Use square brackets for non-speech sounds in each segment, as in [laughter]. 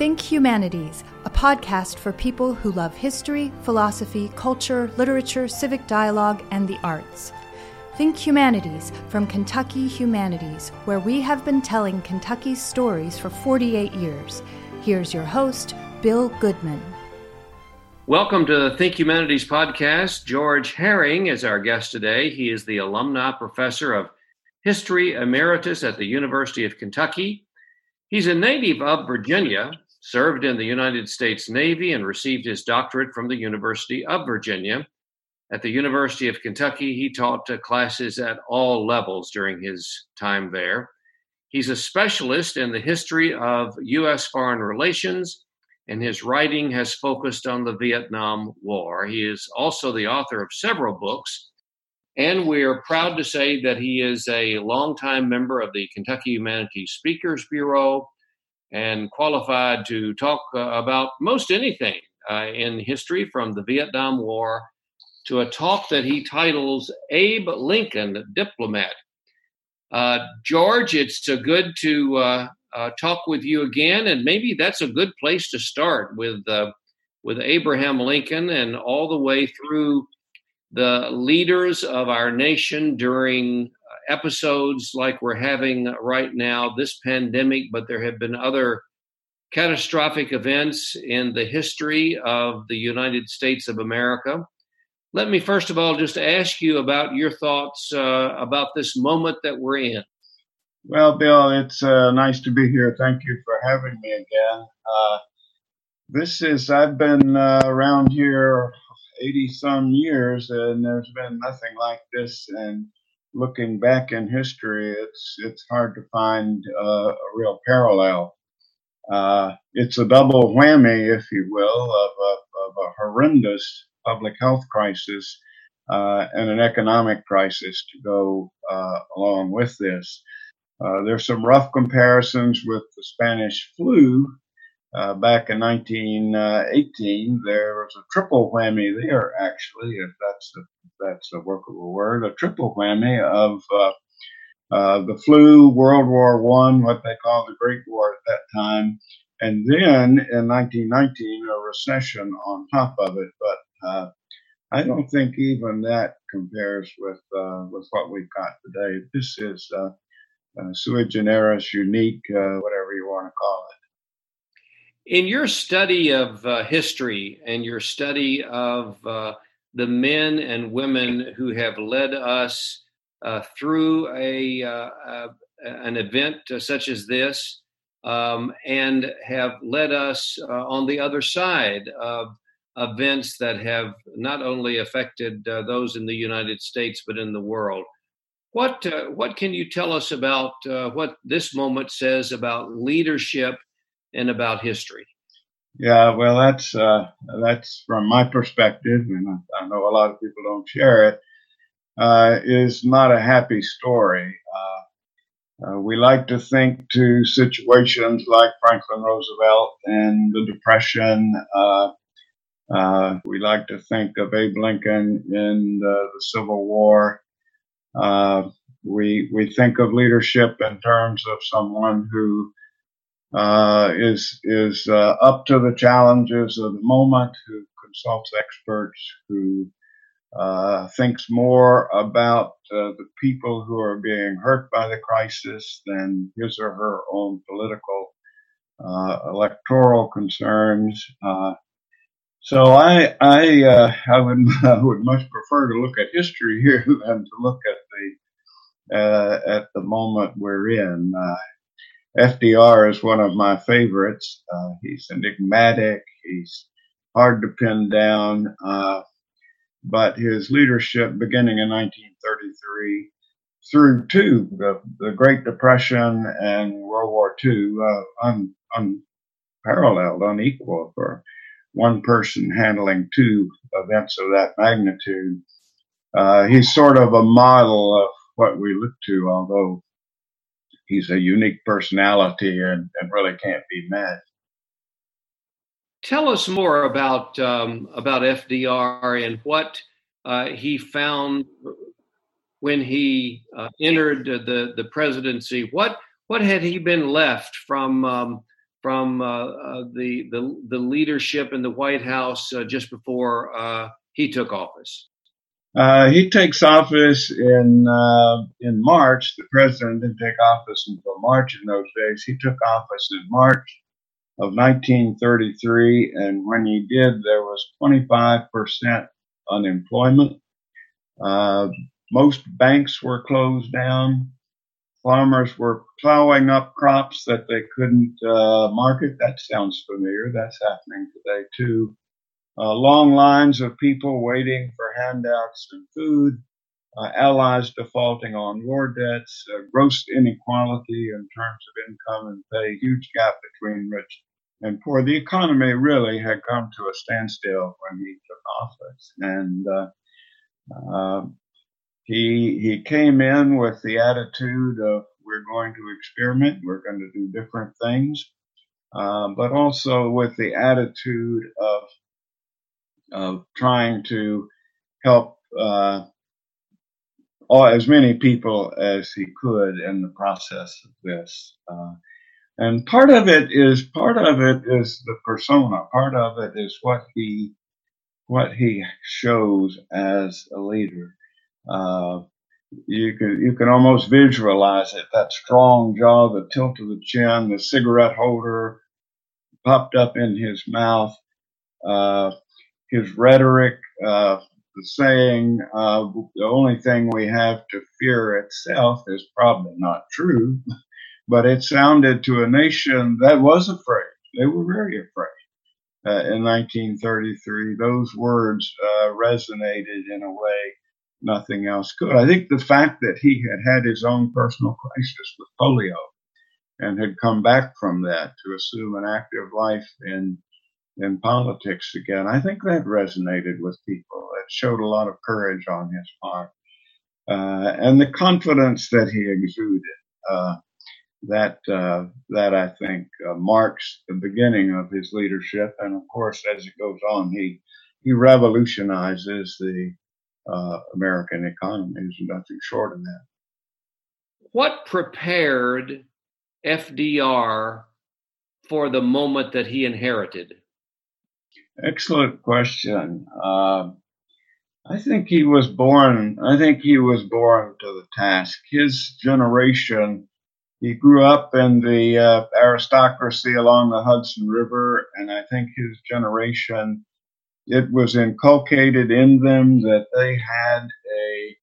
Think Humanities, a podcast for people who love history, philosophy, culture, literature, civic dialogue, and the arts. Think Humanities from Kentucky Humanities, where we have been telling Kentucky's stories for 48 years. Here's your host, Bill Goodman. Welcome to the Think Humanities podcast. George Herring is our guest today. He is the alumni professor of history emeritus at the University of Kentucky. He's a native of Virginia, served in the United States Navy, and received his doctorate from the University of Virginia. At the University of Kentucky, he taught uh, classes at all levels during his time there. He's a specialist in the history of U.S. foreign relations, and his writing has focused on the Vietnam War. He is also the author of several books, and we are proud to say that he is a longtime member of the Kentucky Humanities Speakers Bureau and qualified to talk uh, about most anything uh, in history from the Vietnam War to a talk that he titles Abe Lincoln Diplomat. Uh, George, it's uh, good to uh, uh, talk with you again, and maybe that's a good place to start with with Abraham Lincoln and all the way through the leaders of our nation during episodes like we're having right now, this pandemic, but there have been other catastrophic events in the history of the United States of America. Let me first of all just ask you about your thoughts uh, about this moment that we're in. Well, Bill, it's uh, nice to be here. Thank you for having me again. Uh, this is, I've been uh, around here 80 some years and there's been nothing like this. And looking back in history, it's it's hard to find uh, a real parallel. Uh, it's a double whammy, if you will, of a, of a horrendous public health crisis uh, and an economic crisis to go uh, along with this. Uh, there's some rough comparisons with the Spanish flu, uh, back in 1918, there was a triple whammy there, actually, if that's a, if that's a workable word, a triple whammy of uh, uh, the flu, World War One, what they call the Great War at that time, and then in 1919 a recession on top of it. But uh, I don't think even that compares with uh, with what we've got today. This is uh, sui generis, unique, whatever you want to call it. In your study of uh, history and your study of uh, the men and women who have led us uh, through a uh, an event uh, such as this, um, and have led us uh, on the other side of events that have not only affected those in the United States but in the world. What what can you tell us about what this moment says about leadership? And about history? Yeah, well, that's uh, that's from my perspective, and I, know a lot of people don't share it. Uh, is not a happy story. Uh, uh we like to think to situations like Franklin Roosevelt and the Depression. Uh, uh, we like to think of Abe Lincoln in the, the Civil War. Uh we we think of leadership in terms of someone who uh, is is uh, up to the challenges of the moment, who consults experts, who uh, thinks more about uh, the people who are being hurt by the crisis than his or her own political uh, electoral concerns. Uh, so I I I would [laughs] I would much prefer to look at history here [laughs] than to look at the at the moment we're in. FDR is one of my favorites. Uh, he's enigmatic. He's hard to pin down. Uh, but his leadership beginning in 1933 through to the, the Great Depression and World War II, uh, un, unparalleled, unequal for one person handling two events of that magnitude. Uh, he's sort of a model of what we look to, although he's a unique personality and, and really can't be met. Tell us more about um, about FDR and what uh, he found when he uh, entered the the presidency. What what had he been left from um, from uh, uh, the, the the leadership in the White House uh, just before uh, he took office? Uh, he takes office in uh, in March. The president didn't take office until March in those days. He took office in March of 1933, and when he did, there was 25 percent unemployment. most banks were closed down farmers were plowing up crops that they couldn't uh, market. That sounds familiar. That's happening today too. Uh, long lines of people waiting for handouts and food, uh, allies defaulting on war debts, uh, gross inequality in terms of income and pay, huge gap between rich and poor. The economy really had come to a standstill when he took office, and uh, uh, he he came in with the attitude of we're going to experiment, we're going to do different things, uh, but also with the attitude of of trying to help uh, all, as many people as he could in the process of this. Uh, and part of it is part of it is the persona. Part of it is what he what he shows as a leader. Uh, you can you can almost visualize it. That strong jaw, the tilt of the chin, the cigarette holder popped up in his mouth, uh, his rhetoric, uh, the saying, uh, "The only thing we have to fear itself" is probably not true, but it sounded to a nation that was afraid. They were very afraid. Uh, in 1933, those words uh, resonated in a way nothing else could. I think the fact that he had had his own personal crisis with polio and had come back from that to assume an active life in in politics again, I think that resonated with people. It showed a lot of courage on his part. Uh, and the confidence that he exuded, uh, that uh, that I think uh, marks the beginning of his leadership. And of course, as it goes on, he he revolutionizes the uh, American economy is nothing short of that. What prepared FDR for the moment that he inherited? Excellent question. Uh, I think he was born. I think he was born to the task. His generation. He grew up in the uh, aristocracy along the Hudson River, and I think his generation it was inculcated in them that they had a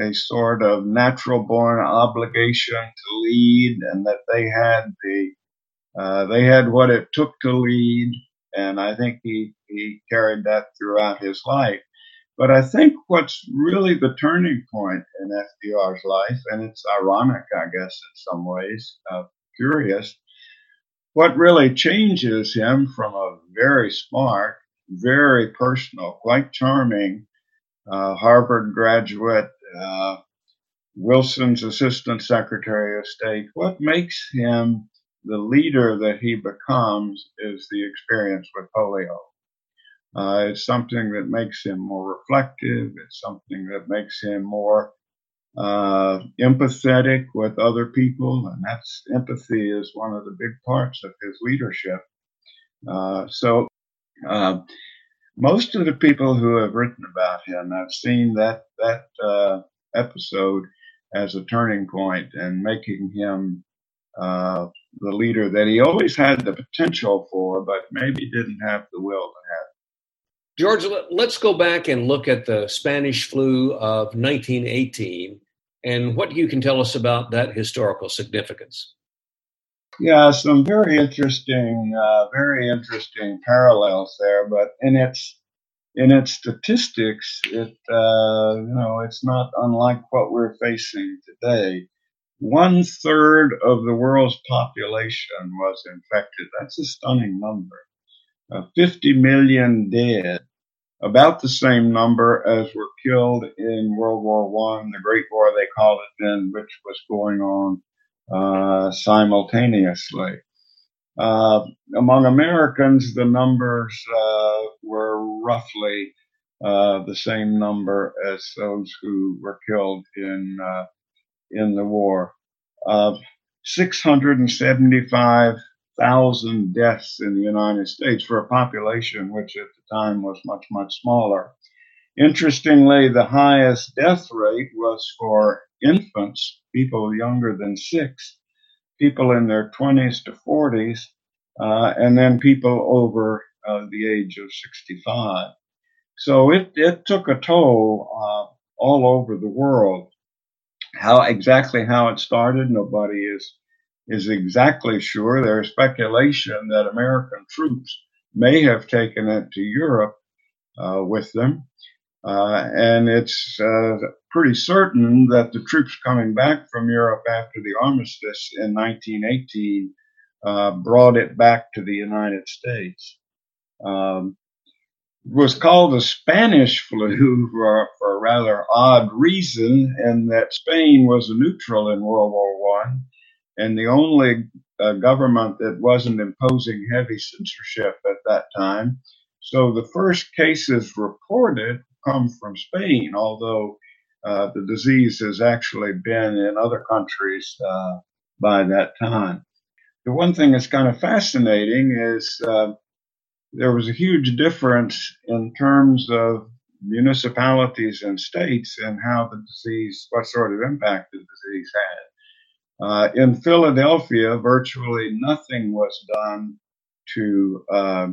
a sort of natural born obligation to lead and that they had the uh, they had what it took to lead and I think he he carried that throughout his life. But I think what's really the turning point in FDR's life, and it's ironic, I guess, in some ways, uh, curious, what really changes him from a very smart very personal, quite charming. Uh, Harvard graduate, uh, Wilson's assistant secretary of state. What makes him the leader that he becomes is the experience with polio. Uh, it's something that makes him more reflective. It's something that makes him more uh, empathetic with other people, and that's empathy is one of the big parts of his leadership. Uh, so uh, most of the people who have written about him have seen that that uh, episode as a turning point and making him uh, the leader that he always had the potential for, but maybe didn't have the will to have. George, let's go back and look at the Spanish flu of 1918 and what you can tell us about that historical significance. Yeah, some very interesting, uh, very interesting parallels there. But in its in its statistics, it uh, you know it's not unlike what we're facing today. One third of the world's population was infected. That's a stunning number. Uh, 50 million dead, about the same number as were killed in World War One, the Great War they called it then, which was going on uh, simultaneously. Uh, among Americans, the numbers uh, were roughly uh, the same number as those who were killed in in the war. of 675 thousand deaths in the United States for a population which at the time was much, much smaller. Interestingly, the highest death rate was for infants, people younger than six, people in their 20s to 40s, uh, and then people over uh, the age of 65. So it, it took a toll uh, all over the world. How exactly how it started, nobody is is exactly sure. There's speculation that American troops may have taken it to Europe uh, with them. Uh, and it's uh, pretty certain that the troops coming back from Europe after the armistice in 1918 uh, brought it back to the United States. Um, was called the Spanish flu for, for, a rather odd reason, in that Spain was a neutral in World War One, and the only uh, government that wasn't imposing heavy censorship at that time. So the first cases reported come from Spain, although uh, the disease has actually been in other countries uh, by that time. The one thing that's kind of fascinating is uh, there was a huge difference in terms of municipalities and states and how the disease, what sort of impact the disease had. Uh, in Philadelphia, virtually nothing was done to uh,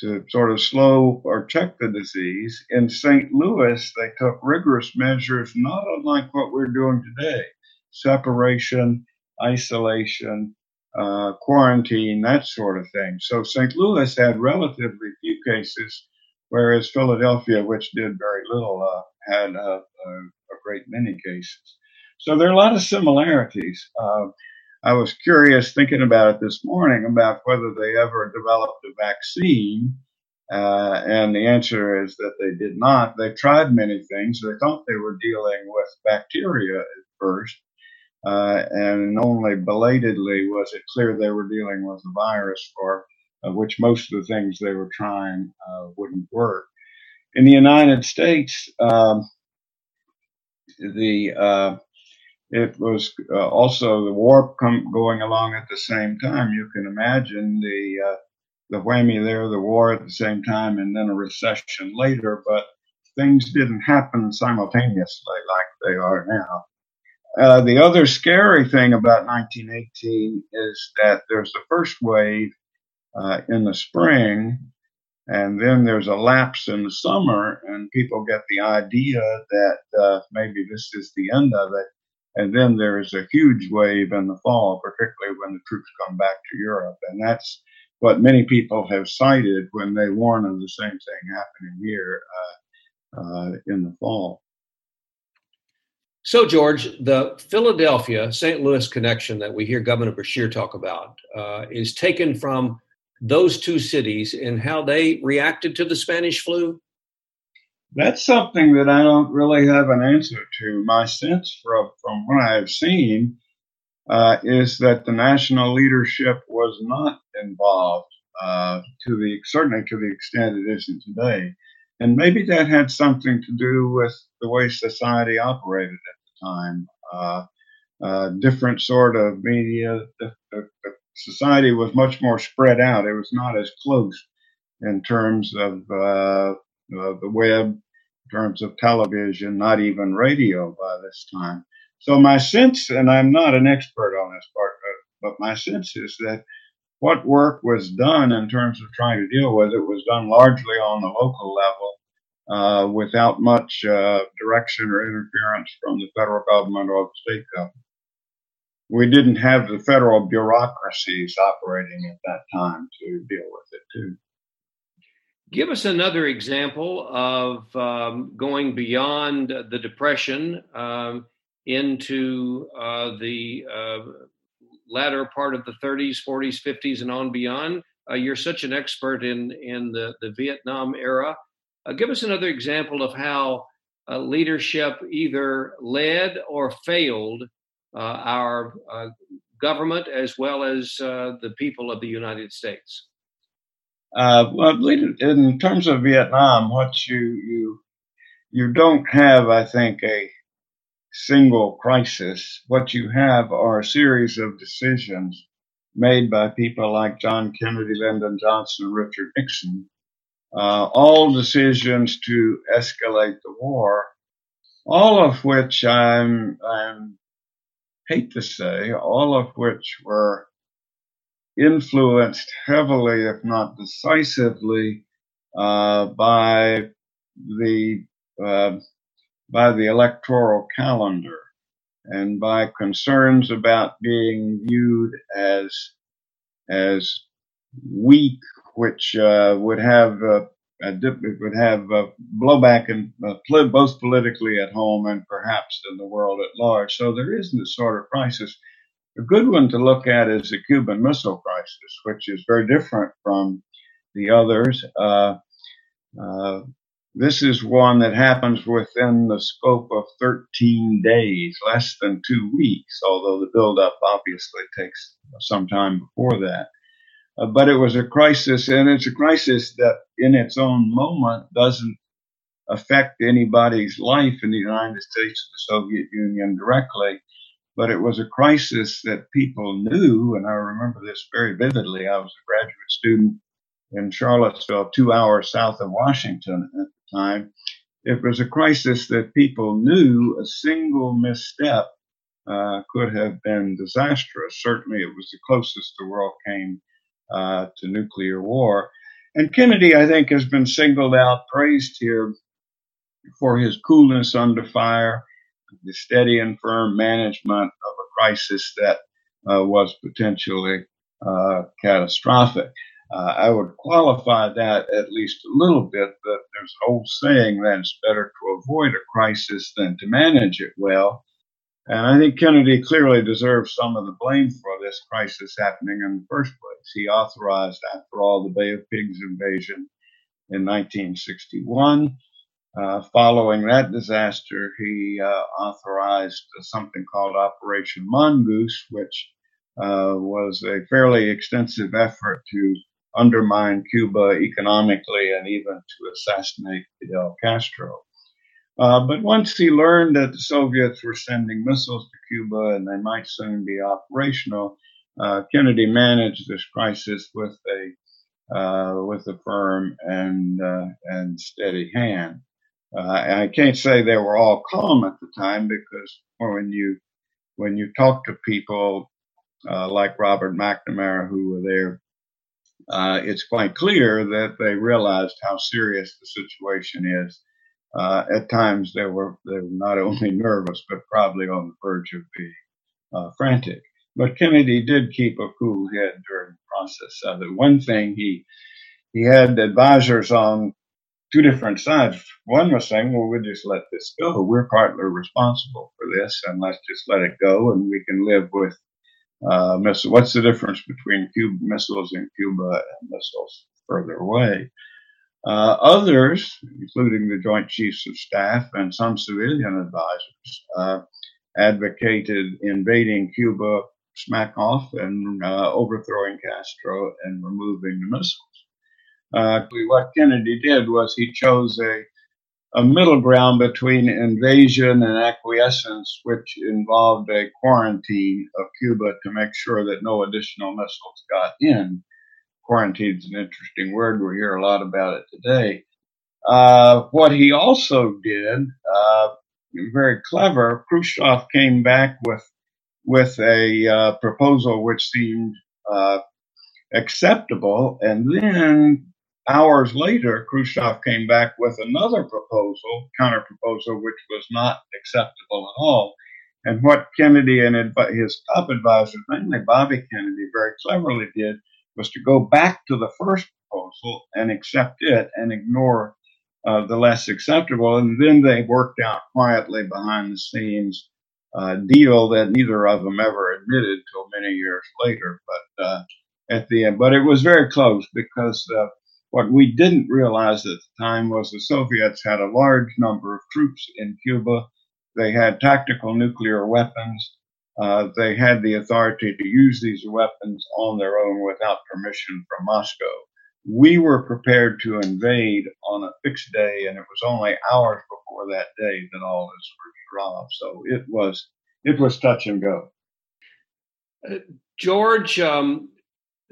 to sort of slow or check the disease. In St. Louis, they took rigorous measures, not unlike what we're doing today: separation, isolation, uh, quarantine, that sort of thing. So St. Louis had relatively few cases, whereas Philadelphia, which did very little, uh, had a, a, a, great many cases. So there are a lot of similarities. Uh, I was curious thinking about it this morning about whether they ever developed a vaccine. Uh, and the answer is that they did not. They tried many things. They thought they were dealing with bacteria at first, uh, and only belatedly was it clear they were dealing with a virus for uh, which most of the things they were trying uh, wouldn't work. In the United States, um, the uh, it was uh, also the war com- going along at the same time. You can imagine the uh, the whammy there, the war at the same time, and then a recession later. But things didn't happen simultaneously like they are now. Uh, the other scary thing about 1918 is that there's the first wave uh, in the spring, and then there's a lapse in the summer, and people get the idea that uh, maybe this is the end of it. And then there's a huge wave in the fall, particularly when the troops come back to Europe. And that's what many people have cited when they warn of the same thing happening here uh, uh, in the fall. So, George, the Philadelphia St. Louis connection that we hear Governor Beshear talk about uh, is taken from those two cities and how they reacted to the Spanish flu? That's something that I don't really have an answer to. My sense from, from what I have seen uh, is that the national leadership was not involved uh, to the certainly to the extent it isn't today. And maybe that had something to do with the way society operated at the time. Uh, uh, different sort of media. The, the, the, society was much more spread out. It was not as close in terms of uh, the web, in terms of television, not even radio by this time. So my sense, and I'm not an expert on this part, but my sense is that what work was done in terms of trying to deal with it was done largely on the local level uh, without much uh, direction or interference from the federal government or the state government. We didn't have the federal bureaucracies operating at that time to deal with it, too. Give us another example of um, going beyond the Depression um, into uh, the uh, latter part of the 30s, 40s, 50s, and on beyond. Uh, you're such an expert in in the, the Vietnam era. Uh, give us another example of how uh, leadership either led or failed uh, our uh, government as well as uh, the people of the United States. well, in terms of Vietnam, what you you you don't have, I think, a single crisis. What you have are a series of decisions made by people like John Kennedy, Lyndon Johnson, Richard Nixon, uh, all decisions to escalate the war, all of which I'm, I'm hate to say, all of which were influenced heavily, if not decisively, uh, by the uh, by the electoral calendar and by concerns about being viewed as as weak, which uh, would have uh, a dip, would have blowback in uh, both politically at home and perhaps in the world at large. So there is this sort of crisis. A good one to look at is the Cuban Missile Crisis, which is very different from the others. Uh, uh, this is one that happens within the scope of 13 days, less than two weeks, although the buildup obviously takes some time before that. Uh, but it was a crisis, and it's a crisis that in its own moment doesn't affect anybody's life in the United States or the Soviet Union directly. But it was a crisis that people knew, and I remember this very vividly. I was a graduate student in Charlottesville, two hours south of Washington at the time. It was a crisis that people knew a single misstep uh, could have been disastrous. Certainly, it was the closest the world came uh, to nuclear war. And Kennedy, I think, has been singled out, praised here for his coolness under fire, the steady and firm management of a crisis that uh, was potentially uh, catastrophic. Uh, I would qualify that at least a little bit but there's an old saying that it's better to avoid a crisis than to manage it well. And I think Kennedy clearly deserves some of the blame for this crisis happening in the first place. He authorized, after all, the Bay of Pigs invasion in 1961. Uh, following that disaster, he uh, authorized something called Operation Mongoose, which uh, was a fairly extensive effort to undermine Cuba economically and even to assassinate Fidel Castro. Uh, but once he learned that the Soviets were sending missiles to Cuba and they might soon be operational, uh, Kennedy managed this crisis with a uh, with a firm and uh, and steady hand. Uh, I can't say they were all calm at the time because when you when you talk to people uh, like Robert McNamara who were there uh, it's quite clear that they realized how serious the situation is. Uh, at times, they were they were not only nervous, but probably on the verge of being uh, frantic. But Kennedy did keep a cool head during the process of it. One thing he he had advisors on two different sides. One was saying, "Well, we'll just let this go. We're partly responsible for this, and let's just let it go, and we can live with uh, missile. What's the difference between Cuba, missiles in Cuba and missiles further away? Uh, others, including the Joint Chiefs of Staff and some civilian advisors, uh, advocated invading Cuba smack off and uh, overthrowing Castro and removing the missiles. Uh, what Kennedy did was he chose a a middle ground between invasion and acquiescence, which involved a quarantine of Cuba to make sure that no additional missiles got in. Quarantine is an interesting word. We hear a lot about it today. Uh, what he also did, uh, very clever, Khrushchev came back with with a uh, proposal which seemed uh, acceptable, and then hours later, Khrushchev came back with another proposal, counter proposal, which was not acceptable at all. And what Kennedy and his top advisors, mainly Bobby Kennedy, very cleverly did was to go back to the first proposal and accept it and ignore uh, the less acceptable. And then they worked out quietly behind the scenes uh, deal that neither of them ever admitted till many years later. But uh, at the end, but it was very close because uh, what we didn't realize at the time was the Soviets had a large number of troops in Cuba. They had tactical nuclear weapons. Uh, they had the authority to use these weapons on their own without permission from Moscow. We were prepared to invade on a fixed day, and it was only hours before that day that all this was dropped. So it was it was touch and go. Uh, George, um,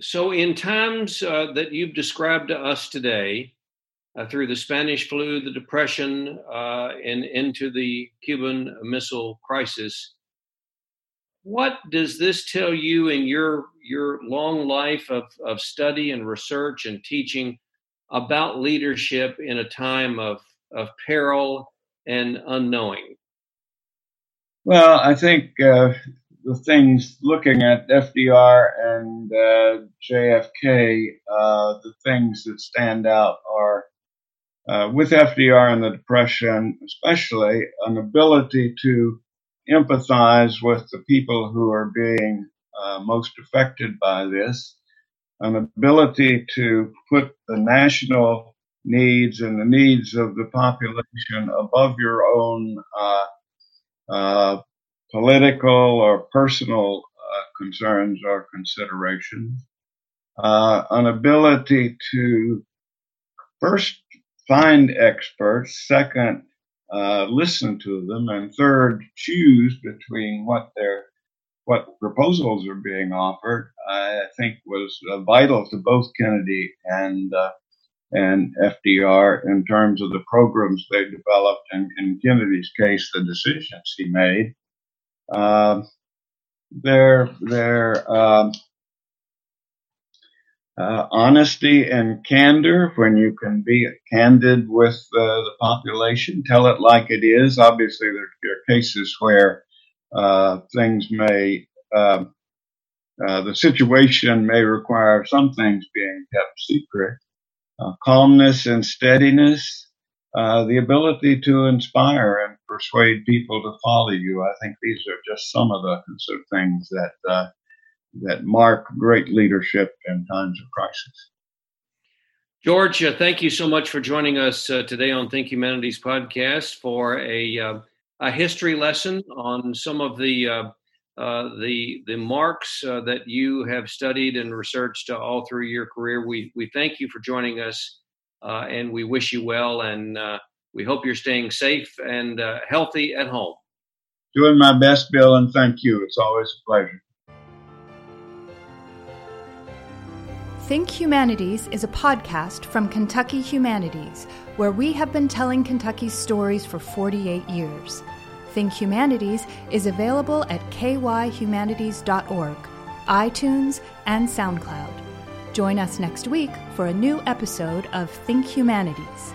so in times uh, that you've described to us today, uh, through the Spanish flu, the Depression, uh, and into the Cuban Missile Crisis, what does this tell you in your your long life of, of study and research and teaching about leadership in a time of, of peril and unknowing? Well, I think uh, the things looking at FDR and uh, JFK, uh, the things that stand out are uh, with FDR and the Depression, especially an ability to empathize with the people who are being uh, most affected by this, an ability to put the national needs and the needs of the population above your own uh, uh, political or personal uh, concerns or considerations, uh, an ability to first find experts, second, uh, listen to them, and third, choose between what their what proposals are being offered. I think was uh, vital to both Kennedy and uh, and FDR in terms of the programs they developed, and in Kennedy's case, the decisions he made. Uh, their their um, uh, honesty and candor when you can be candid with the population, tell it like it is. Obviously, there, there are cases where uh, things may, um, uh, the situation may require some things being kept secret. Uh, calmness and steadiness, uh, the ability to inspire and persuade people to follow you. I think these are just some of the sort of things that that mark great leadership in times of crisis. George, uh, thank you so much for joining us uh, today on Think Humanities podcast for a, uh, a history lesson on some of the uh, uh, the the marks uh, that you have studied and researched all through your career. We we thank you for joining us, and we wish you well, and we hope you're staying safe and uh, healthy at home. Doing my best, Bill, and thank you. It's always a pleasure. Think Humanities is a podcast from Kentucky Humanities, where we have been telling Kentucky's stories for 48 years. Think Humanities is available at kyhumanities.org, iTunes, and SoundCloud. Join us next week for a new episode of Think Humanities.